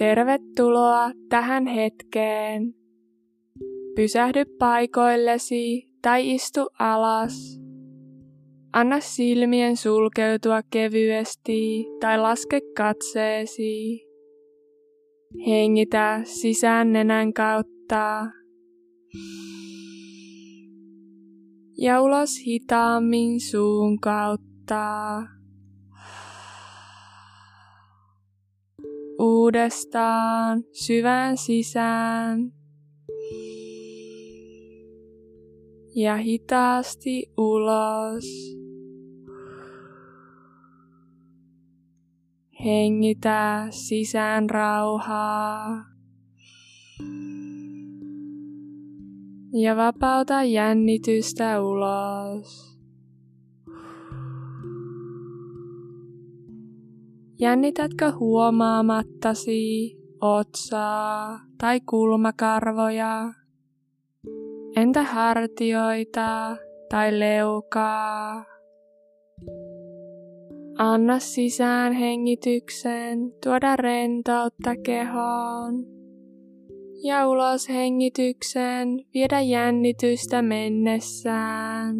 Tervetuloa tähän hetkeen. Pysähdy paikoillesi tai istu alas. Anna silmien sulkeutua kevyesti tai laske katseesi. Hengitä sisään nenän kautta. Ja ulos hitaammin suun kautta. Uudestaan syvään sisään. Ja hitaasti ulos. Hengitä sisään rauhaa. Ja vapauta jännitystä ulos. Jännitätkö huomaamattasi otsaa tai kulmakarvoja? Entä hartioita tai leukaa? Anna sisään hengityksen tuoda rentoutta kehoon. Ja ulos hengityksen viedä jännitystä mennessään.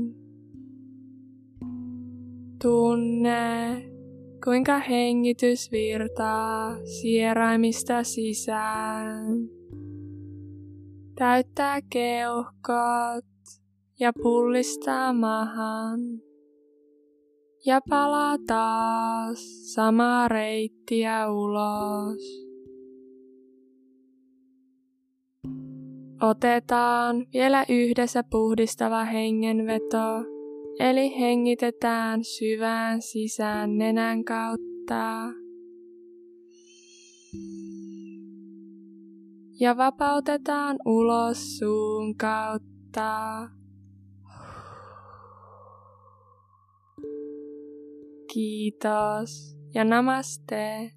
Tunne, kuinka hengitys virtaa sieraimista sisään. Täyttää keuhkot ja pullistaa mahan ja palaa taas samaa reittiä ulos. Otetaan vielä yhdessä puhdistava hengenveto, eli hengitetään syvään sisään nenän kautta. Ja vapautetaan ulos suun kautta. Kiitos ja namaste.